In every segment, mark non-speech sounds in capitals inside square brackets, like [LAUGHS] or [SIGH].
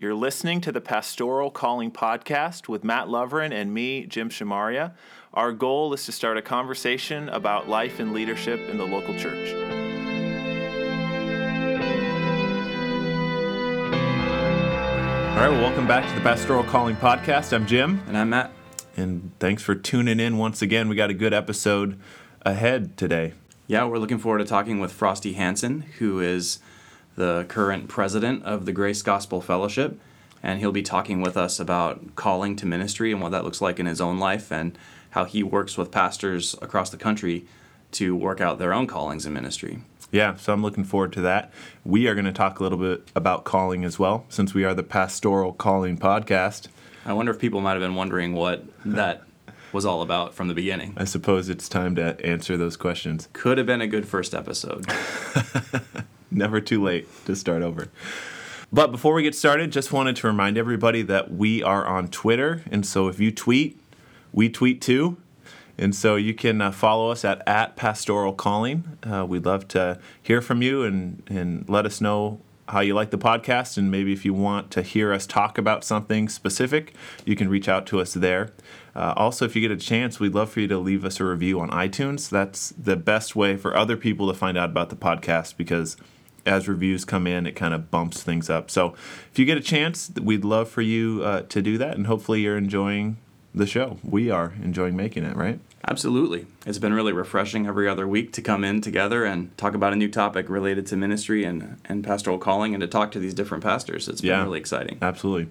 You're listening to the Pastoral Calling Podcast with Mat Loverin and me, Jim Shamaria. Our goal is to start a conversation about life and leadership in the local church. All right, well, welcome back to the Pastoral Calling Podcast. I'm Jim. And I'm Matt. And thanks for tuning in once again. We got a good episode ahead today. Yeah, we're looking forward to talking with Frosty Hansen, who is the current president of the Grace Gospel Fellowship. And he'll be talking with us about calling to ministry and what that looks like in his own life and how he works with pastors across the country to work out their own callings in ministry. Yeah, so I'm looking forward to that. We are going to talk a little bit about calling as well, since we are the Pastoral Calling Podcast. I wonder if people might have been wondering what that [LAUGHS] was all about from the beginning. I suppose it's time to answer those questions. Could have been a good first episode. [LAUGHS] Never too late to start over. But before we get started, just wanted to remind everybody that we are on Twitter. And so if you tweet, we tweet too. And so you can uh, follow us at, at Pastoral Calling. Uh, we'd love to hear from you and, and let us know how you like the podcast. And maybe if you want to hear us talk about something specific, you can reach out to us there. Uh, also, if you get a chance, we'd love for you to leave us a review on iTunes. That's the best way for other people to find out about the podcast because as reviews come in, it kind of bumps things up. So if you get a chance, we'd love for you uh, to do that. And hopefully, you're enjoying the show. We are enjoying making it, right? Absolutely. It's been really refreshing every other week to come in together and talk about a new topic related to ministry and, and pastoral calling and to talk to these different pastors. It's been yeah, really exciting. Absolutely.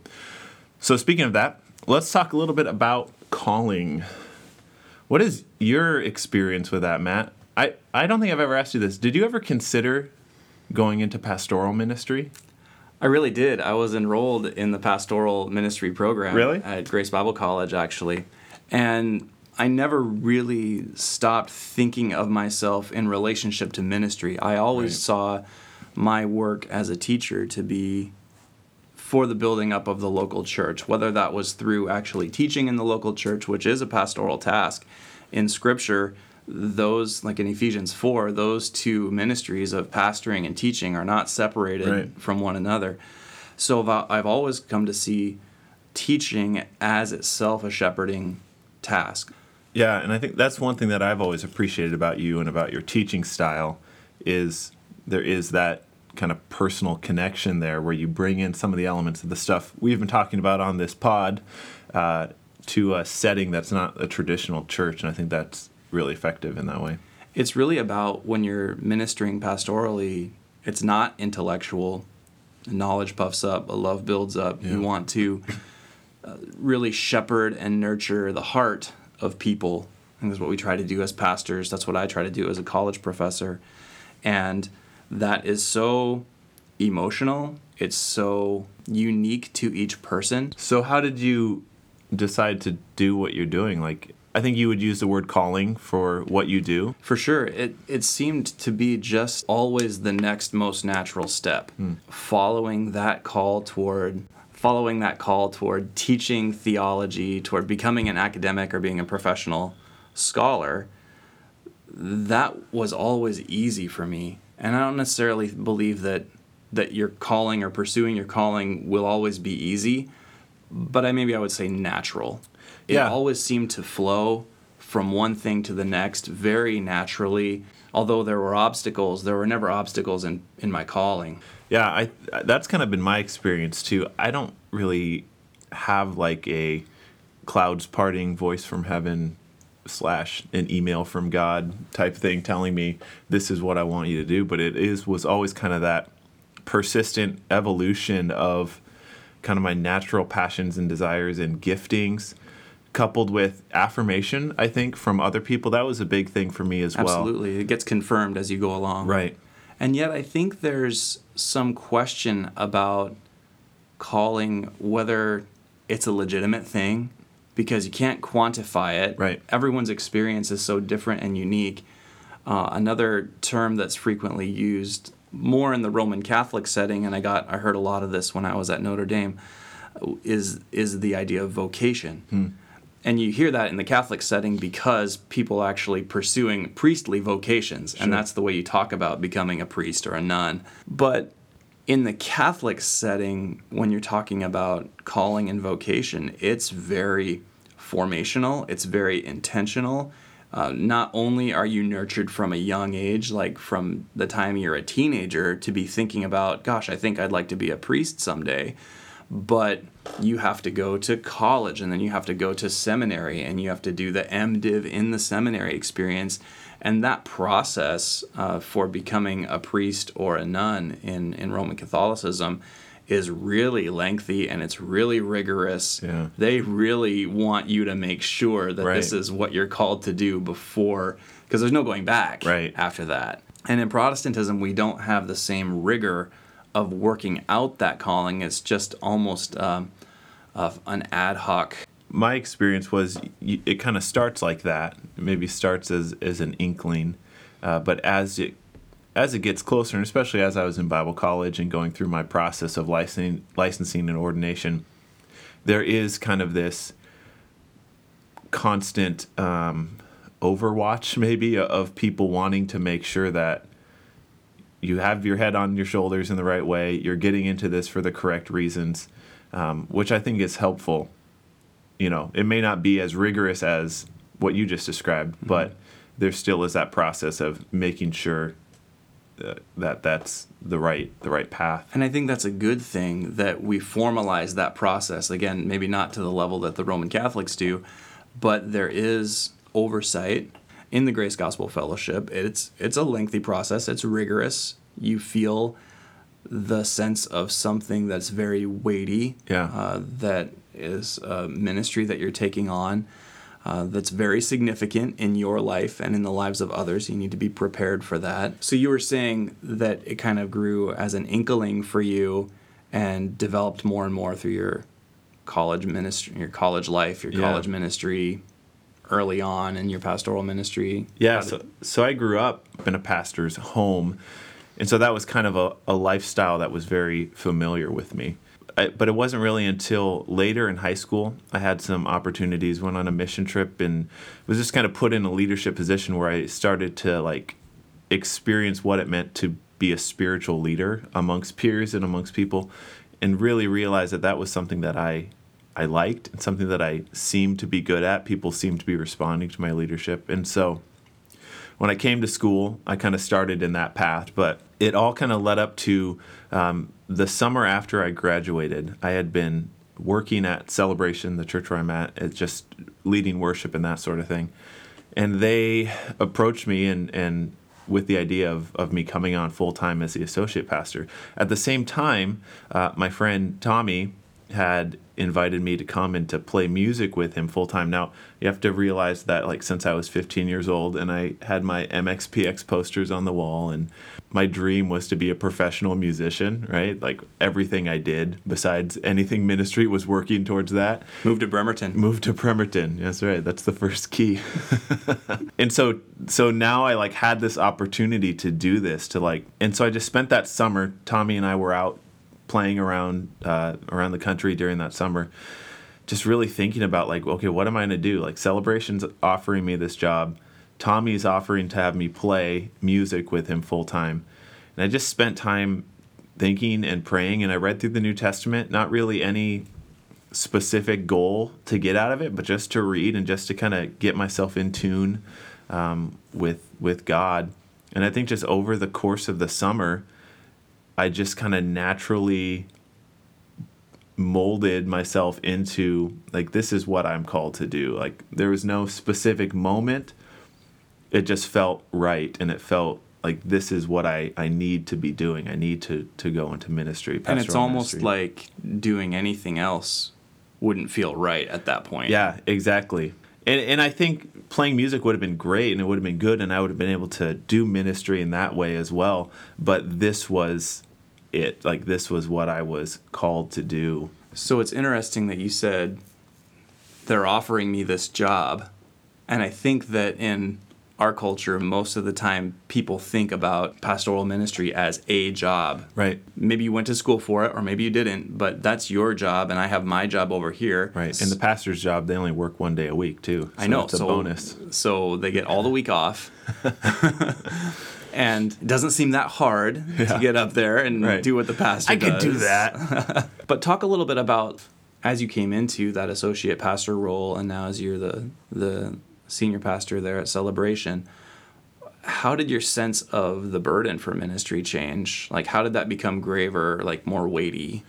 So, speaking of that, let's talk a little bit about calling. What is your experience with that, Mat? I, I don't think I've ever asked you this. Did you ever consider going into pastoral ministry? I really did. I was enrolled in the pastoral ministry program really? at Grace Bible College, actually. And I never really stopped thinking of myself in relationship to ministry. I always right. saw my work as a teacher to be for the building up of the local church, whether that was through actually teaching in the local church, which is a pastoral task. In Scripture, those, like in Ephesians 4, those two ministries of pastoring and teaching are not separated right. from one another. So I've always come to see teaching as itself a shepherding task. Yeah, and I think that's one thing that I've always appreciated about you and about your teaching style is there is that kind of personal connection there where you bring in some of the elements of the stuff we've been talking about on this pod uh, to a setting that's not a traditional church, and I think that's really effective in that way. It's really about when you're ministering pastorally, it's not intellectual. Knowledge puffs up, a love builds up. Yeah. You want to uh, really shepherd and nurture the heart of people. And that's what we try to do as pastors. That's what I try to do as a college professor. And that is so emotional. It's so unique to each person. So, how did you decide to do what you're doing? Like, I think you would use the word calling for what you do. For sure. It, it seemed to be just always the next most natural step. Hmm. Following that call toward following that call toward teaching theology, toward becoming an academic or being a professional scholar, that was always easy for me. And I don't necessarily believe that that your calling or pursuing your calling will always be easy, but I maybe I would say natural. It yeah. always seemed to flow from one thing to the next very naturally. Although there were obstacles, there were never obstacles in, in my calling. Yeah, I that's kind of been my experience too. I don't really have like a clouds parting voice from heaven slash an email from God type thing telling me this is what I want you to do, but it is was always kind of that persistent evolution of kind of my natural passions and desires and giftings coupled with affirmation, I think, from other people. That was a big thing for me as Absolutely. well. Absolutely. It gets confirmed as you go along. Right. And yet, I think there's some question about calling whether it's a legitimate thing because you can't quantify it. Right. Everyone's experience is so different and unique. Uh, another term that's frequently used more in the Roman Catholic setting, and I got I heard a lot of this when I was at Notre Dame, is is the idea of vocation. Hmm. And you hear that in the Catholic setting because people actually pursuing priestly vocations, sure. and that's the way you talk about becoming a priest or a nun. But in the Catholic setting, when you're talking about calling and vocation, it's very formational, it's very intentional. Uh, not only are you nurtured from a young age, like from the time you're a teenager, to be thinking about, gosh, I think I'd like to be a priest someday, but you have to go to college and then you have to go to seminary and you have to do the MDiv in the seminary experience. And that process uh, for becoming a priest or a nun in, in Roman Catholicism is really lengthy and it's really rigorous. Yeah. They really want you to make sure that this is what you're called to do before, because there's no going back Right. after that. And in Protestantism, we don't have the same rigor of working out that calling. It's just almost um, an ad hoc. my experience was it kind of starts like that. Maybe starts as as an inkling, uh, but as it as it gets closer, and especially as I was in Bible college and going through my process of licensing, licensing and ordination, there is kind of this constant um, overwatch, maybe, of people wanting to make sure that you have your head on your shoulders in the right way. You're getting into this for the correct reasons, um, which I think is helpful you know, it may not be as rigorous as what you just described, but there still is that process of making sure that, that that's the right the right path. And I think that's a good thing that we formalize that process. Again, maybe not to the level that the Roman Catholics do, but there is oversight in the Grace Gospel Fellowship. It's it's a lengthy process. It's rigorous. You feel the sense of something that's very weighty. Yeah. Uh, that is a ministry that you're taking on. Uh, that's very significant in your life and in the lives of others. You need to be prepared for that. So you were saying that it kind of grew as an inkling for you and developed more and more through your college ministry, your college life, your Yeah. college ministry early on in your pastoral ministry. Yeah, so so I grew up in a pastor's home, and so that was kind of a, a lifestyle that was very familiar with me. I, but it wasn't really until later in high school I had some opportunities. Went on a mission trip and was just kind of put in a leadership position where I started to like experience what it meant to be a spiritual leader amongst peers and amongst people, and really realize that that was something that I I liked and something that I seemed to be good at. People seemed to be responding to my leadership, and so when I came to school, I kind of started in that path, but it all kind of led up to um, the summer after I graduated. I had been working at Celebration, the church where I'm at, just leading worship and that sort of thing. And they approached me and, and with the idea of, of me coming on full time as the associate pastor. At the same time, uh, my friend Tommy had invited me to come and to play music with him full time. Now, you have to realize that like since I was 15 years old and I had my MXPX posters on the wall and my dream was to be a professional musician, right? Like everything I did besides anything ministry was working towards that moved to Bremerton. moved to Bremerton. That's right. That's the first key. [LAUGHS] and so so now I like had this opportunity to do this to like and so I just spent that summer. Tommy and I were out playing around uh, around the country during that summer, just really thinking about like, okay, what am I gonna do? Like Celebration's offering me this job. Tommy's offering to have me play music with him full time. And I just spent time thinking and praying and I read through the New Testament, not really any specific goal to get out of it, but just to read and just to kind of get myself in tune um, with with God. And I think just over the course of the summer, I just kind of naturally molded myself into like this is what I'm called to do. Like there was no specific moment. It just felt right and it felt like this is what I, I need to be doing. I need to to go into ministry. and it's almost ministry. like doing anything else wouldn't feel right at that point. Yeah, exactly. And and I think playing music would have been great and it would have been good and I would have been able to do ministry in that way as well. But this was it. Like this was what I was called to do. So it's interesting that you said they're offering me this job. And I think that in our culture, most of the time people think about pastoral ministry as a job. Right. Maybe you went to school for it, or maybe you didn't, but that's your job, and I have my job over here. Right. And the pastor's job, they only work one day a week too. I know. It's a so, bonus. So they get all the week off. [LAUGHS] and it doesn't seem that hard yeah. to get up there and right. do what the pastor I does. could do that. [LAUGHS] but talk a little bit about as you came into that associate pastor role and now as you're the the senior pastor there at Celebration, how did your sense of the burden for ministry change? Like how did that become graver, like more weighty?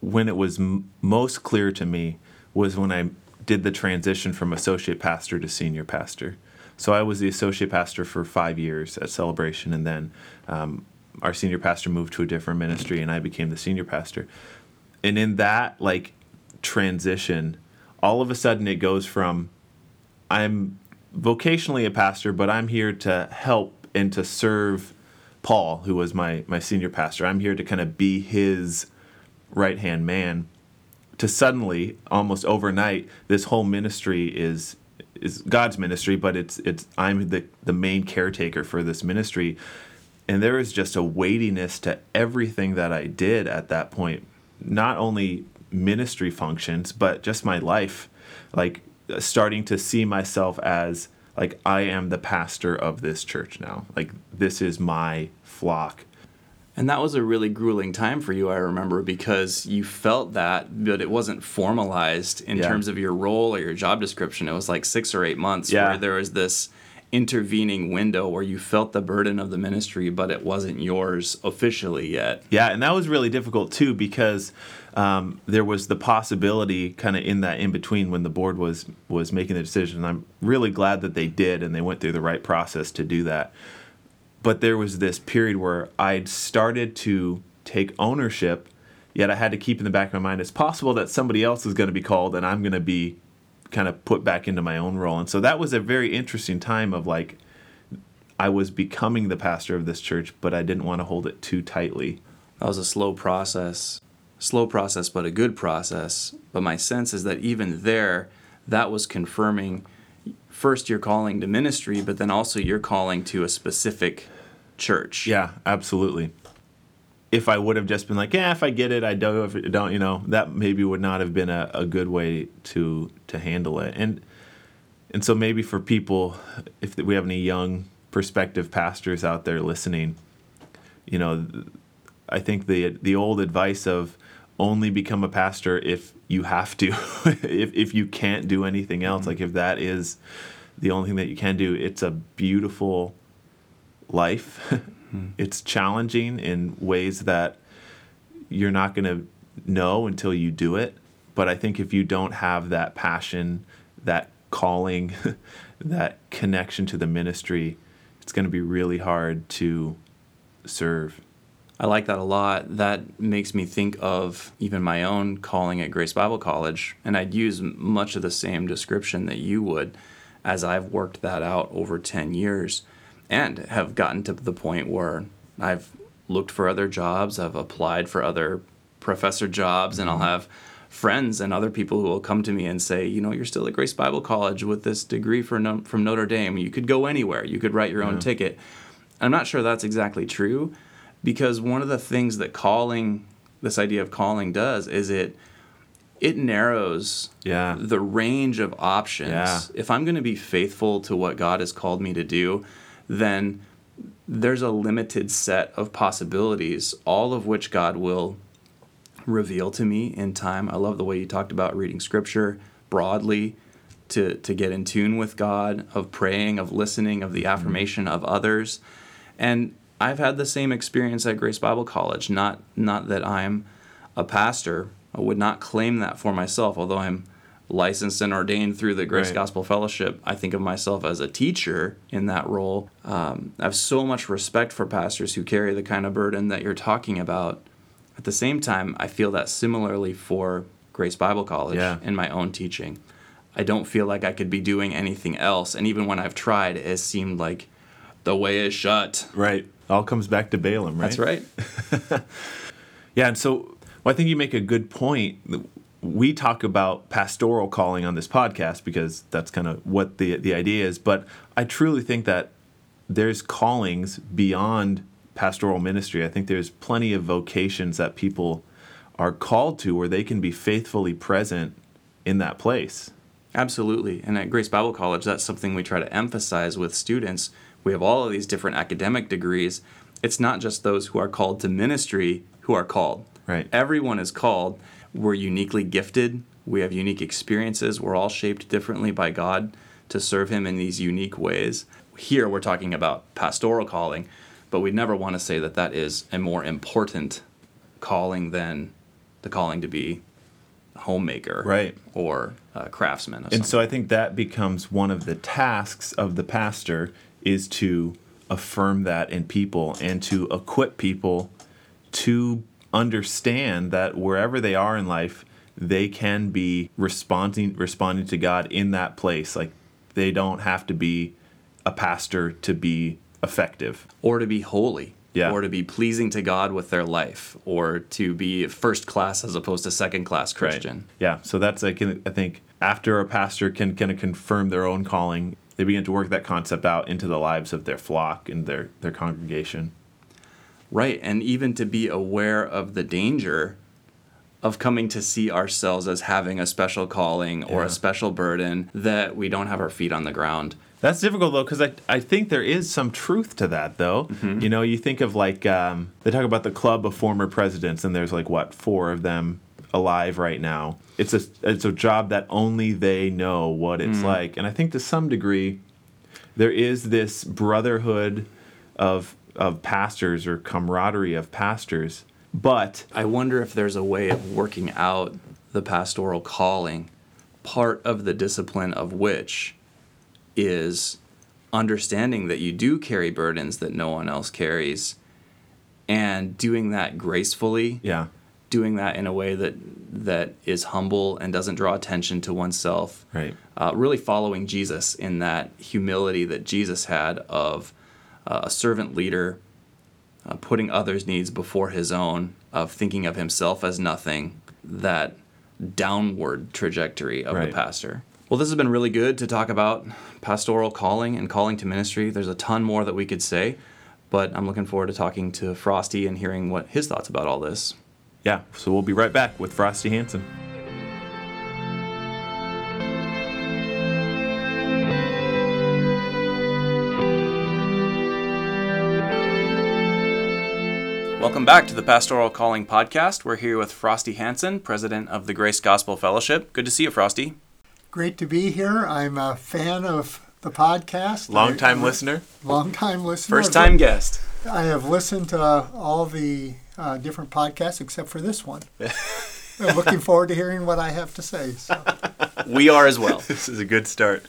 When it was m- most clear to me was when I did the transition from associate pastor to senior pastor. So I was the associate pastor for five years at Celebration, and then um, our senior pastor moved to a different ministry, and I became the senior pastor. And in that like transition, all of a sudden it goes from I'm vocationally a pastor, but I'm here to help and to serve Paul, who was my my senior pastor. I'm here to kind of be his right hand man. To suddenly, almost overnight, this whole ministry is is God's ministry, but it's it's I'm the the main caretaker for this ministry, and there is just a weightiness to everything that I did at that point. Not only ministry functions, but just my life, like uh, starting to see myself as like I am the pastor of this church now. Like this is my flock. And that was a really grueling time for you, I remember, because you felt that, but it wasn't formalized in yeah. terms of your role or your job description. It was like six or eight months yeah. where there was this intervening window where you felt the burden of the ministry, but it wasn't yours officially yet. Yeah, and that was really difficult too because um, there was the possibility kind of in that in between when the board was was making the decision. I'm really glad that they did and they went through the right process to do that but there was this period where I'd started to take ownership, yet I had to keep in the back of my mind it's possible that somebody else is going to be called and I'm going to be kind of put back into my own role. And so that was a very interesting time of like I was becoming the pastor of this church, but I didn't want to hold it too tightly. That was a slow process. Slow process, but a good process. But my sense is that even there, that was confirming first you're calling to ministry, but then also you're calling to a specific church. Yeah, absolutely. If I would have just been like, yeah, if I get it, I do. If I don't, you know, that maybe would not have been a, a good way to to handle it. And and so maybe for people, if we have any young prospective pastors out there listening, you know, I think the the old advice of only become a pastor if you have to [LAUGHS] if, if you can't do anything else mm-hmm. like if that is the only thing that you can do it's a beautiful life [LAUGHS] mm-hmm. it's challenging in ways that you're not going to know until you do it but i think if you don't have that passion that calling [LAUGHS] that connection to the ministry it's going to be really hard to serve I like that a lot. That makes me think of even my own calling at Grace Bible College, and I'd use much of the same description that you would as I've worked that out over 10 years and have gotten to the point where I've looked for other jobs, I've applied for other professor jobs, and I'll mm-hmm. have friends and other people who will come to me and say, you know, you're still at Grace Bible College with this degree from Notre Dame. You could go anywhere. You could write your own yeah. ticket. I'm not sure that's exactly true because one of the things that calling this idea of calling does is it it narrows yeah. the range of options. Yeah. If I'm going to be faithful to what God has called me to do, then there's a limited set of possibilities, all of which God will reveal to me in time. I love the way you talked about reading scripture broadly to, to get in tune with God, of praying, of listening, of the mm-hmm. affirmation of others. And I've had the same experience at Grace Bible College. Not not that I'm a pastor. I would not claim that for myself, although I'm licensed and ordained through the Grace right. Gospel Fellowship. I think of myself as a teacher in that role. Um, I have so much respect for pastors who carry the kind of burden that you're talking about. At the same time, I feel that similarly for Grace Bible College yeah. in my own teaching. I don't feel like I could be doing anything else. And even when I've tried, it has seemed like the way is shut. Right all comes back to Balaam, right? That's right. [LAUGHS] yeah, and so well, I think you make a good point. We talk about pastoral calling on this podcast because that's kind of what the the idea is. But I truly think that there's callings beyond pastoral ministry. I think there's plenty of vocations that people are called to where they can be faithfully present in that place. Absolutely. And at Grace Bible College, that's something we try to emphasize with students We have all of these different academic degrees. It's not just those who are called to ministry who are called. Right. Everyone is called. We're uniquely gifted. We have unique experiences. We're all shaped differently by God to serve Him in these unique ways. Here we're talking about pastoral calling, but we'd never want to say that that is a more important calling than the calling to be a homemaker Right. or a craftsman. And so I think that becomes one of the tasks of the pastor is to affirm that in people and to equip people to understand that wherever they are in life, they can be responding responding to God in that place. Like they don't have to be a pastor to be effective. or to be holy Yeah. or to be pleasing to God with their life or to be first class as opposed to second class Christian. Yeah, so that's like I think after a pastor can kind of confirm their own calling, they begin to work that concept out into the lives of their flock and their their congregation. Right, and even to be aware of the danger of coming to see ourselves as having a special calling or Yeah. a special burden that we don't have our feet on the ground. That's difficult though, because I, I think there is some truth to that though. You know, you think of like um, they talk about the club of former presidents, and there's like what four of them alive right now. It's a it's a job that only they know what it's hmm. like, and I think to some degree there is this brotherhood of of pastors or camaraderie of pastors, but I wonder if there's a way of working out the pastoral calling, part of the discipline of which is understanding that you do carry burdens that no one else carries and doing that gracefully yeah, doing that in a way that that is humble and doesn't draw attention to oneself. Right, uh, really following jesus in that humility that jesus had of uh, a servant leader uh, putting others needs before his own of thinking of himself as nothing that downward trajectory of Right. the pastor. Well this has been really good to talk about pastoral calling and calling to ministry. There's a ton more that we could say but i'm looking forward to talking to Frosty and hearing what his thoughts about all this yeah. So we'll be right back with Frosty Hansen. Welcome back to the Pastoral Calling Podcast. We're here with Frosty Hansen, president of the Grace Gospel Fellowship. Good to see you, Frosty. Great to be here. I'm a fan of the podcast. Long time listener. Long time listener. First time guest. I have listened to all the uh, different podcasts except for this one. [LAUGHS] I'm looking forward to hearing what I have to say. So. We are as well. [LAUGHS] This is a good start.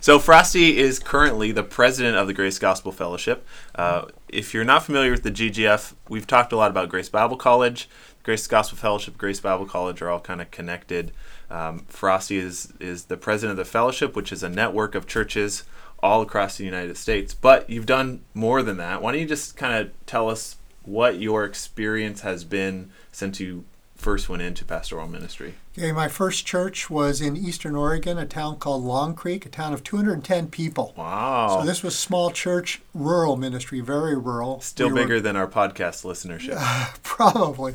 So Frosty is currently the president of the Grace Gospel Fellowship. Uh, if you're not familiar with the GGF, we've talked a lot about Grace Bible College, Grace Gospel Fellowship, Grace Bible College are all kind of connected. Um, Frosty is is the president of the fellowship, which is a network of churches all across the United States. But you've done more than that. Why don't you just kind of tell us what your experience has been since you first went into pastoral ministry? Okay, my first church was in Eastern Oregon, a town called Long Creek, a town of 210 people. Wow. So this was small church, rural ministry, very rural. Still We were- bigger than our podcast listenership. [LAUGHS] Probably.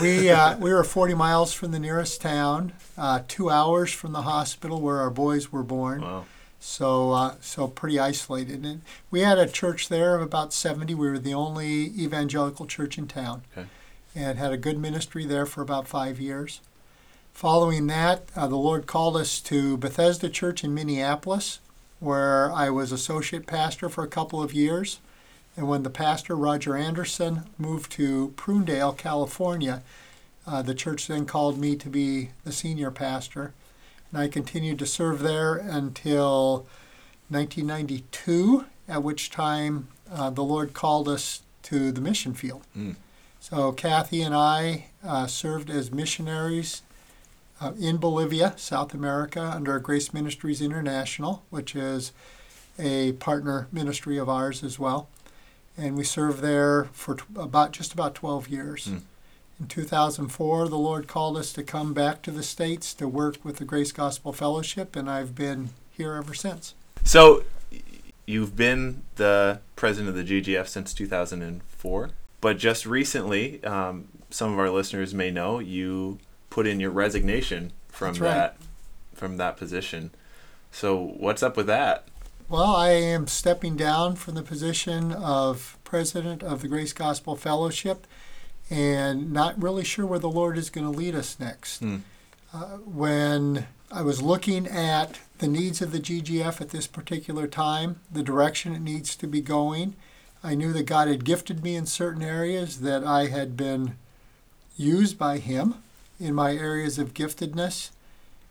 We uh, we were 40 miles from the nearest town, uh, two hours from the hospital where our boys were born. Wow. So uh, so pretty isolated. And we had a church there of about 70. We were the only evangelical church in town, Okay. and had a good ministry there for about five years. Following that, uh, the Lord called us to Bethesda Church in Minneapolis, where I was associate pastor for a couple of years. And when the pastor, Roger Anderson, moved to Prunedale, California, uh, the church then called me to be the senior pastor. And I continued to serve there until 1992, at which time uh, the Lord called us to the mission field. Mm. So Kathy and I uh, served as missionaries uh, in Bolivia, South America, under Grace Ministries International, which is a partner ministry of ours as well. And we served there for t- about just about 12 years. Mm. In 2004, the Lord called us to come back to the States to work with the Grace Gospel Fellowship, and I've been here ever since. So you've been the president of the GGF since 2004, but just recently, um, some of our listeners may know you put in your resignation from right. that from that position. So what's up with that? Well, I am stepping down from the position of president of the Grace Gospel Fellowship and not really sure where the Lord is going to lead us next. Hmm. Uh, when I was looking at the needs of the GGF at this particular time, the direction it needs to be going, I knew that God had gifted me in certain areas, that I had been used by Him in my areas of giftedness,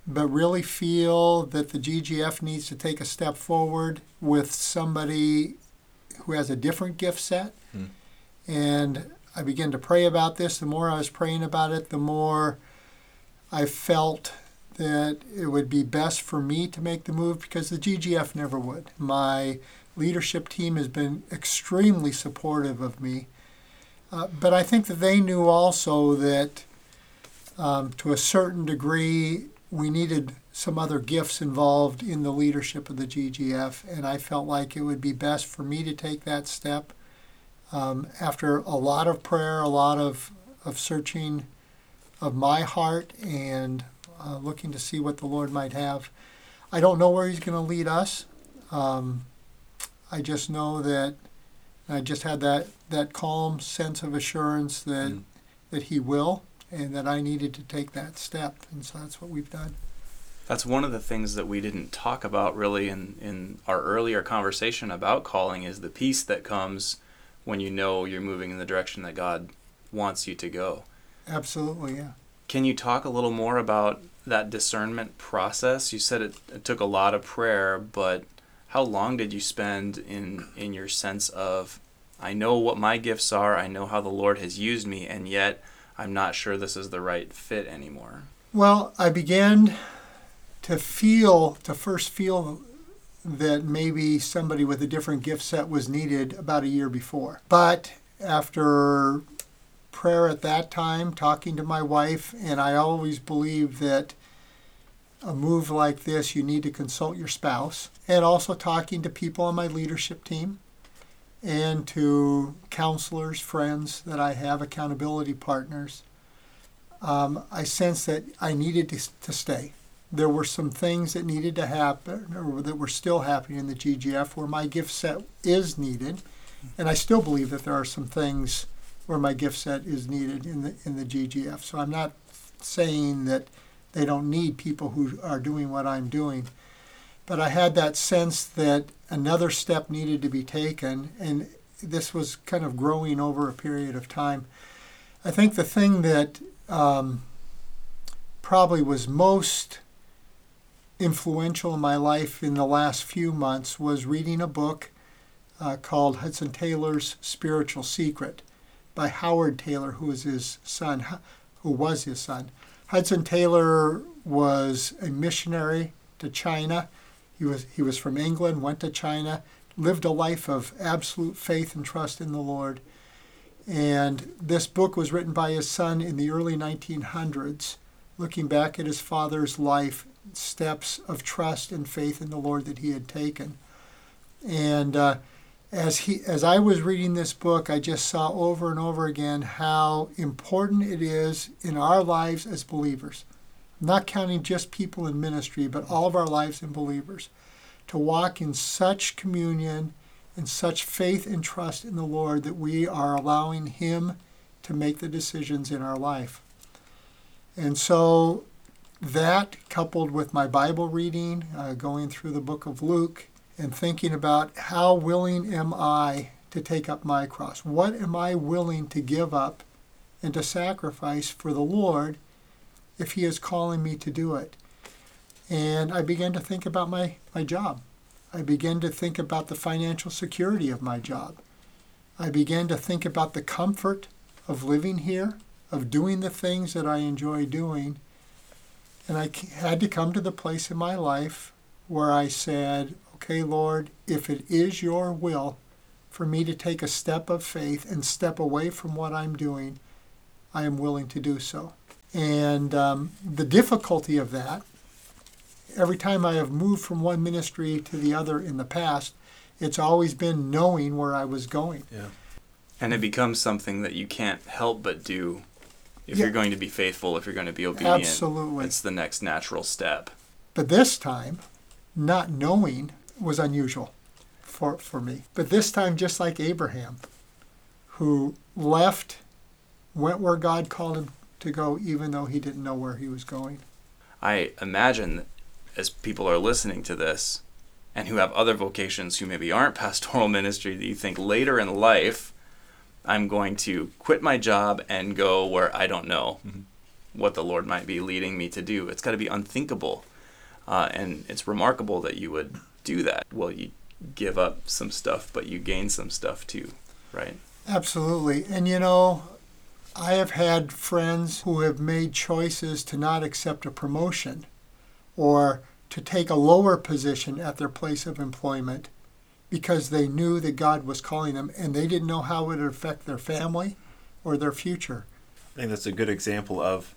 but really feel that the GGF needs to take a step forward with somebody who has a different gift set. Hmm. And I began to pray about this. The more I was praying about it, the more I felt that it would be best for me to make the move because the GGF never would. My leadership team has been extremely supportive of me. Uh, but I think that they knew also that um, to a certain degree, we needed some other gifts involved in the leadership of the GGF, and I felt like it would be best for me to take that step. Um, after a lot of prayer, a lot of, of searching of my heart, and uh, looking to see what the Lord might have. I don't know where He's going to lead us. Um, I just know that I just had that, that calm sense of assurance that Mm. that He will, and that I needed to take that step, and so that's what we've done. That's one of the things that we didn't talk about really in, in our earlier conversation about calling is the peace that comes when you know you're moving in the direction that God wants you to go. Absolutely, yeah. Can you talk a little more about that discernment process? You said it, it took a lot of prayer, but how long did you spend in in your sense of I know what my gifts are, I know how the Lord has used me, and yet I'm not sure this is the right fit anymore. Well, I began to feel, to first feel that maybe somebody with a different gift set was needed about a year before. But after prayer at that time, talking to my wife, and I always believe that a move like this, you need to consult your spouse, and also talking to people on my leadership team and to counselors, friends that I have, accountability partners um, I sensed that I needed to, to stay. There were some things that needed to happen, or that were still happening in the GGF, where my gift set is needed, and I still believe that there are some things where my gift set is needed in the in the GGF. So I'm not saying that they don't need people who are doing what I'm doing, but I had that sense that another step needed to be taken, and this was kind of growing over a period of time. I think the thing that um, probably was most influential in my life in the last few months was reading a book uh, called Hudson Taylor's Spiritual Secret by Howard Taylor, who is his son, who was his son. Hudson Taylor was a missionary to China. He was he was from England, went to China, lived a life of absolute faith and trust in the Lord. And this book was written by his son in the early 1900s, looking back at his father's life, steps of trust and faith in the Lord that he had taken. And uh, as he, as I was reading this book, I just saw over and over again how important it is in our lives as believers. I'm not counting just people in ministry, but all of our lives in believers, to walk in such communion and such faith and trust in the Lord that we are allowing Him to make the decisions in our life. And so, that coupled with my Bible reading, uh, going through the book of Luke, and thinking about how willing am I to take up my cross? What am I willing to give up and to sacrifice for the Lord if He is calling me to do it? And I began to think about my, my job. I began to think about the financial security of my job. I began to think about the comfort of living here, of doing the things that I enjoy doing. And I had to come to the place in my life where I said, okay, Lord, if it is your will for me to take a step of faith and step away from what I'm doing, I am willing to do so. And um, the difficulty of that, every time I have moved from one ministry to the other in the past, it's always been knowing where I was going. Yeah. And it becomes something that you can't help but do if Yeah. you're going to be faithful, if you're going to be obedient. Absolutely. It's the next natural step. But this time, not knowing was unusual for, for me. But this time, just like Abraham, who left, went where God called him to go, even though he didn't know where he was going. I imagine as people are listening to this and who have other vocations who maybe aren't [LAUGHS] pastoral ministry, that you think later in life, I'm going to quit my job and go where I don't know mm-hmm. what the Lord might be leading me to do. It's got to be unthinkable. Uh, and it's remarkable that you would do that. Well, you give up some stuff, but you gain some stuff too, right? Absolutely. And you know, I have had friends who have made choices to not accept a promotion or to take a lower position at their place of employment because they knew that God was calling them and they didn't know how it would affect their family or their future. I think that's a good example of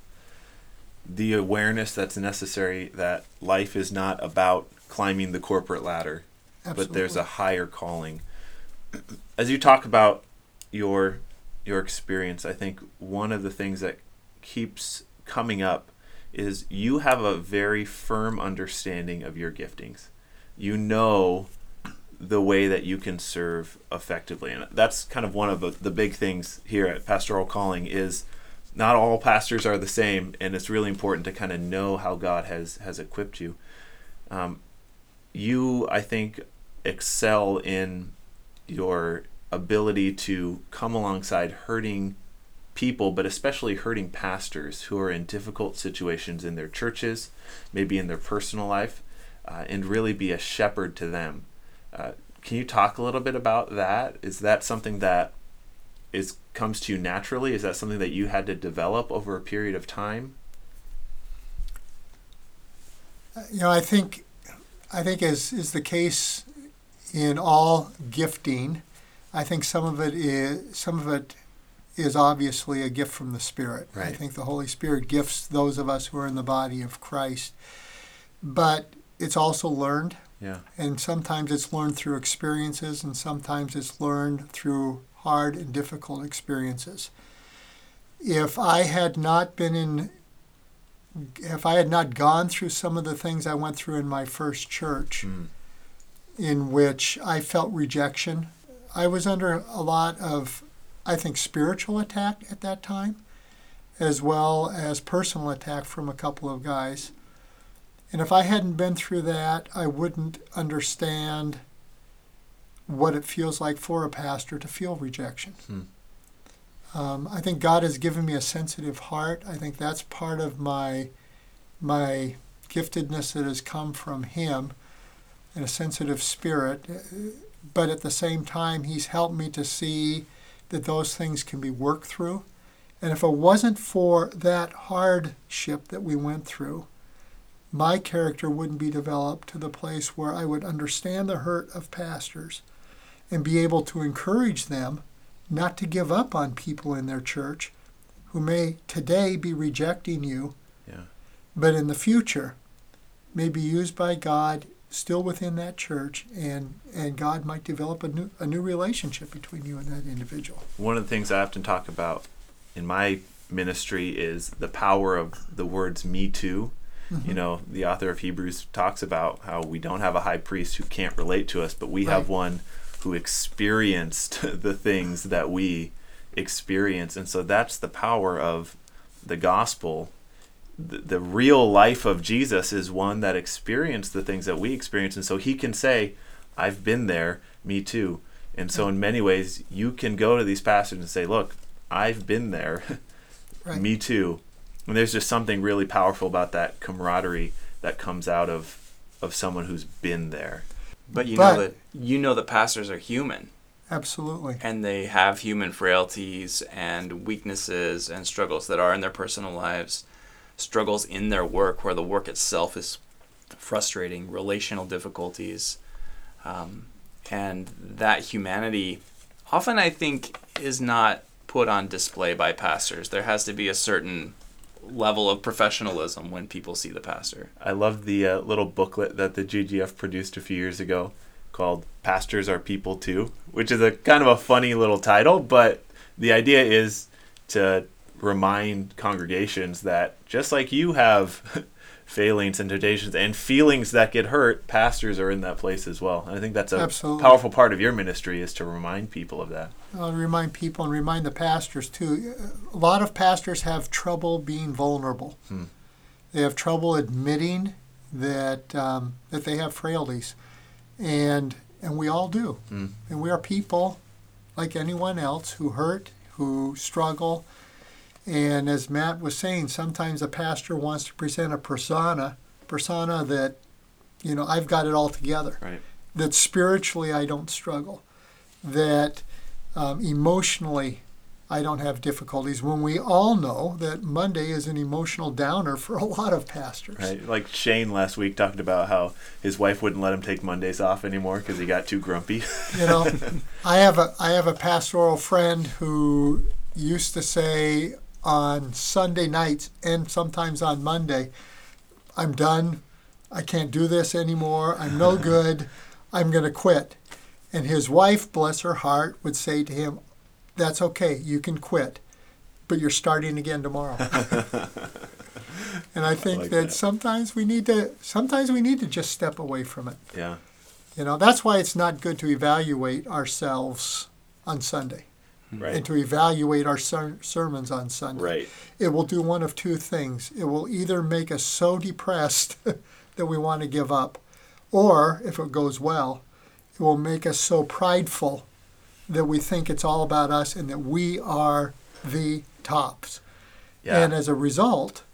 the awareness that's necessary that life is not about climbing the corporate ladder, Absolutely. but there's a higher calling. As you talk about your your experience, I think one of the things that keeps coming up is you have a very firm understanding of your giftings. You know the way that you can serve effectively. And that's kind of one of the, big things here at Pastoral Calling is not all pastors are the same, and it's really important to kind of know how God has has equipped you. Um, you, I think, excel in your ability to come alongside hurting people, but especially hurting pastors who are in difficult situations in their churches, maybe in their personal life, uh, and really be a shepherd to them. Uh, can you talk a little bit about that? Is that something that is comes to you naturally? Is that something that you had to develop over a period of time? You know, I think I think as is the case in all gifting, I think some of it is some of it is obviously a gift from the Spirit. Right. I think the Holy Spirit gifts those of us who are in the body of Christ. But it's also learned. Yeah. And sometimes it's learned through experiences, and sometimes it's learned through hard and difficult experiences. If I had not been in, if I had not gone through some of the things I went through in my first church, mm. in which I felt rejection, I was under a lot of I think, spiritual attack at that time, as well as personal attack from a couple of guys. And if I hadn't been through that, I wouldn't understand what it feels like for a pastor to feel rejection. Hmm. Um, I think God has given me a sensitive heart. I think that's part of my my giftedness that has come from Him, and a sensitive spirit. But at the same time, He's helped me to see that those things can be worked through. And if it wasn't for that hardship that we went through, my character wouldn't be developed to the place where I would understand the hurt of pastors and be able to encourage them not to give up on people in their church who may today be rejecting you, yeah. but in the future may be used by God still within that church and and God might develop a new a new relationship between you and that individual. One of the things I often talk about in my ministry is the power of the words me too. Mm-hmm. You know, the author of Hebrews talks about how we don't have a high priest who can't relate to us, but we right. have one who experienced [LAUGHS] the things that we experience. And so that's the power of the gospel the, the real life of Jesus is one that experienced the things that we experience. And so he can say, I've been there, me too. And so, in many ways, you can go to these pastors and say, Look, I've been there, [LAUGHS] right. me too. And there's just something really powerful about that camaraderie that comes out of, of someone who's been there. But you but, know that you know that pastors are human. Absolutely. And they have human frailties and weaknesses and struggles that are in their personal lives struggles in their work where the work itself is frustrating, relational difficulties. Um, and that humanity often, I think, is not put on display by pastors. There has to be a certain level of professionalism when people see the pastor. I love the uh, little booklet that the GGF produced a few years ago called Pastors Are People Too, which is a kind of a funny little title, but the idea is to remind congregations that just like you have [LAUGHS] failings and temptations and feelings that get hurt, pastors are in that place as well. And I think that's a Absolutely. powerful part of your ministry is to remind people of that. I'll remind people and remind the pastors too. A lot of pastors have trouble being vulnerable. Hmm. They have trouble admitting that um, that they have frailties, and and we all do. Hmm. And we are people like anyone else who hurt, who struggle. And as Mat was saying, sometimes a pastor wants to present a persona, persona that, you know, I've got it all together Right. that spiritually I don't struggle, that um, emotionally I don't have difficulties. When we all know that Monday is an emotional downer for a lot of pastors. Right. Like Shane last week talked about how his wife wouldn't let him take Mondays off anymore because he got too grumpy. You know, [LAUGHS] I have a I have a pastoral friend who used to say on Sunday nights and sometimes on Monday, I'm done. I can't do this anymore. I'm no [LAUGHS] good. I'm going to quit. And his wife, bless her heart, would say to him, That's okay. You can quit, but you're starting again tomorrow. [LAUGHS] and I think like that, that. sometimes we need to sometimes we need to just step away from it. yeah. You know, that's why it's not good to evaluate ourselves on Sunday Right. and to evaluate our ser- sermons on Sunday. Right. It will do one of two things. It will either make us so depressed [LAUGHS] that we want to give up, or if it goes well, it will make us so prideful that we think it's all about us and that we are the tops. Yeah. And as a result,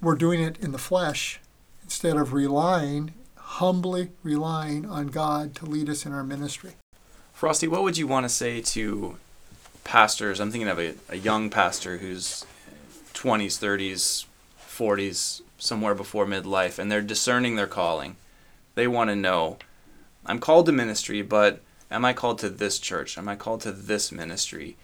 we're doing it in the flesh instead of relying, humbly relying on God to lead us in our ministry. Frosty, what would you want to say to pastors? I'm thinking of a, a young pastor who's 20s, 30s, 40s, somewhere before midlife, and they're discerning their calling. They want to know, I'm called to ministry, but am I called to this church? Am I called to this ministry?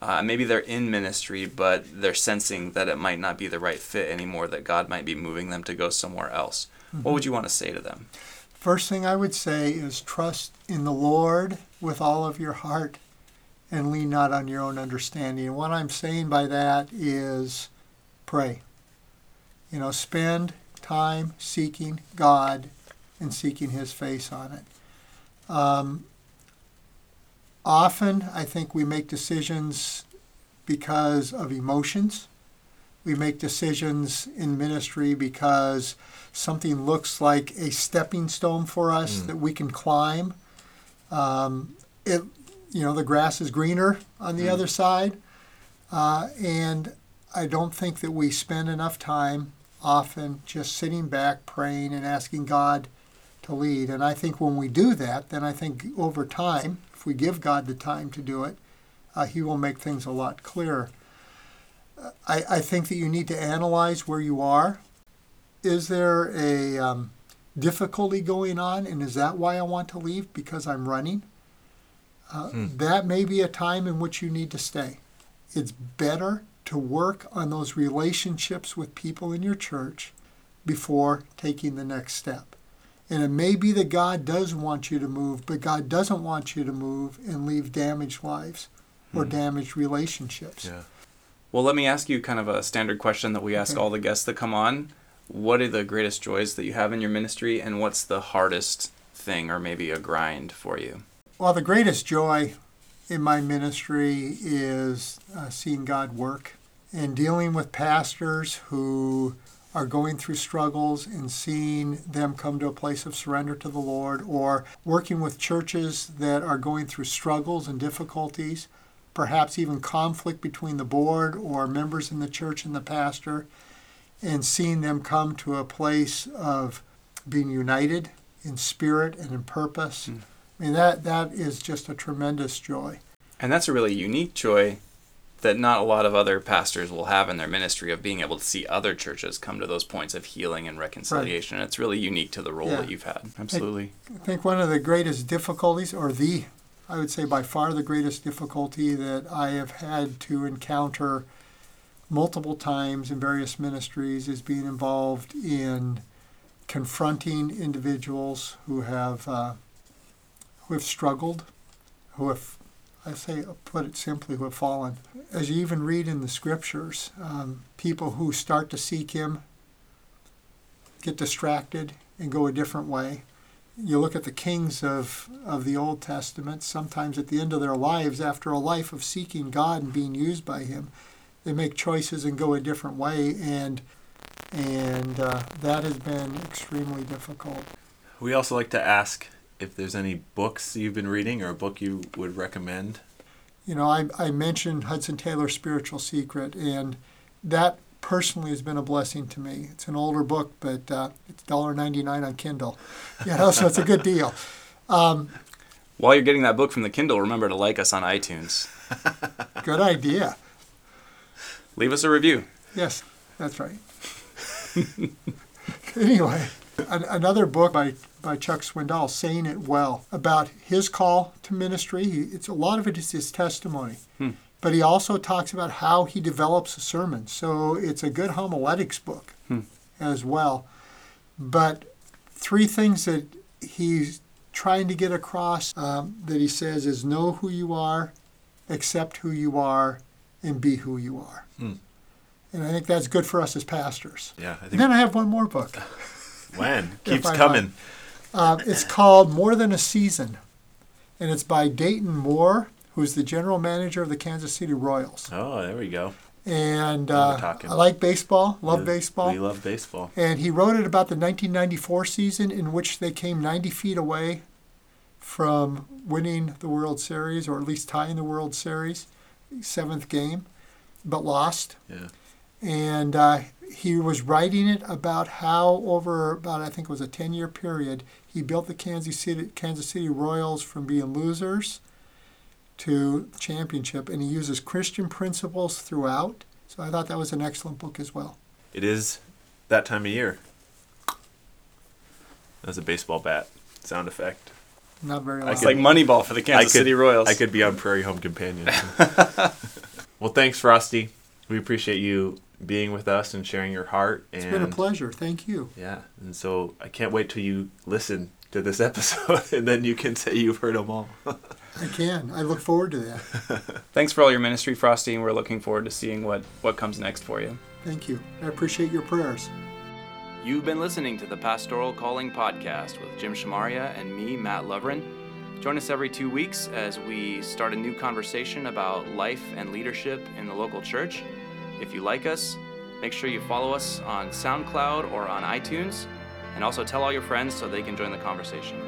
Uh, maybe they're in ministry, but they're sensing that it might not be the right fit anymore, that God might be moving them to go somewhere else. What would you want to say to them? First thing I would say is trust in the Lord with all of your heart and lean not on your own understanding. And what I'm saying by that is pray. You know, spend time seeking God and seeking His face on it. Um, often, I think we make decisions because of emotions. We make decisions in ministry because something looks like a stepping stone for us that we can climb. Um, it, you know, the grass is greener on the other side, uh, and I don't think that we spend enough time often just sitting back, praying, and asking God to lead. And I think when we do that, then I think over time, if we give God the time to do it, uh, He will make things a lot clearer. I, I think that you need to analyze where you are. Is there a um, difficulty going on, and is that why I want to leave? Because I'm running? Uh, That may be a time in which you need to stay. It's better to work on those relationships with people in your church before taking the next step. And it may be that God does want you to move, but God doesn't want you to move and leave damaged lives or damaged relationships. Yeah. Well, let me ask you kind of a standard question that we ask Okay. all the guests that come on. What are the greatest joys that you have in your ministry, and what's the hardest thing or maybe a grind for you? Well, the greatest joy in my ministry is uh, seeing God work and dealing with pastors who are going through struggles and seeing them come to a place of surrender to the Lord, or working with churches that are going through struggles and difficulties, perhaps even conflict between the board or members in the church and the pastor, and seeing them come to a place of being united in spirit and in purpose. I mean, that, that is just a tremendous joy. And that's a really unique joy that not a lot of other pastors will have in their ministry of being able to see other churches come to those points of healing and reconciliation. It's really unique to the role Yeah. that you've had. Absolutely. I think one of the greatest difficulties, or the, I would say by far the greatest difficulty that I have had to encounter multiple times in various ministries, is being involved in confronting individuals who have uh, who have struggled, who have I say, put it simply, who have fallen. As you even read in the scriptures, um, people who start to seek Him get distracted and go a different way. You look at the kings of, of the Old Testament, sometimes at the end of their lives, after a life of seeking God and being used by Him, they make choices and go a different way, and, and uh, that has been extremely difficult. We also like to ask if there's any books you've been reading or a book you would recommend. You know, I, I mentioned Hudson Taylor's Spiritual Secret, and that personally has been a blessing to me. It's an older book, but uh, it's $1.99 on Kindle. [LAUGHS] You know, so it's a good deal. Um, While you're getting that book from the Kindle, remember to like us on iTunes. [LAUGHS] good idea. Leave us a review. Yes, that's right. [LAUGHS] anyway, an, another book by, by Chuck Swindoll, Saying It Well, about his call to ministry. He, it's a lot of it is his testimony, Hmm. but he also talks about how he develops a sermon. So it's a good homiletics book Hmm. as well. But three things that he's trying to get across um, that he says is know who you are, accept who you are, and be who you are. Hmm. And I think that's good for us as pastors. Yeah, I And think then I have one more book. [LAUGHS] when [LAUGHS] keeps coming. Uh, it's called More Than a Season, and it's by Dayton Moore, who's the general manager of the Kansas City Royals. Oh, there we go. And uh. I like baseball, love We- baseball. We love baseball. And he wrote it about the 1994 season in which they came 90 feet away from winning the World Series, or at least tying the World Series, seventh game, but lost. Yeah. And uh, he was writing it about how, over about I think it was a 10 year period, he built the Kansas City, Kansas City Royals from being losers to championship. And he uses Christian principles throughout. So I thought that was an excellent book as well. It is that time of year. That's a baseball bat sound effect. Not very I loud. It's like Moneyball for the Kansas could, City Royals. I could be on Prairie Home Companion. [LAUGHS] well, thanks, Frosty. We appreciate you being with us and sharing your heart. And It's been a pleasure. Thank you. Yeah, and so I can't wait till you listen to this [LAUGHS] episode, and then you can say you've heard them all. [LAUGHS] I can. I look forward to that. [LAUGHS] Thanks for all your ministry, Frosty, and we're looking forward to seeing what, what comes next for you. Thank you. I appreciate your prayers. You've been listening to the Pastoral Calling Podcast with Jim Shamaria and me, Mat Loverin. Join us every two weeks as we start a new conversation about life and leadership in the local church. If you like us, make sure you follow us on SoundCloud or on iTunes, and also tell all your friends so they can join the conversation.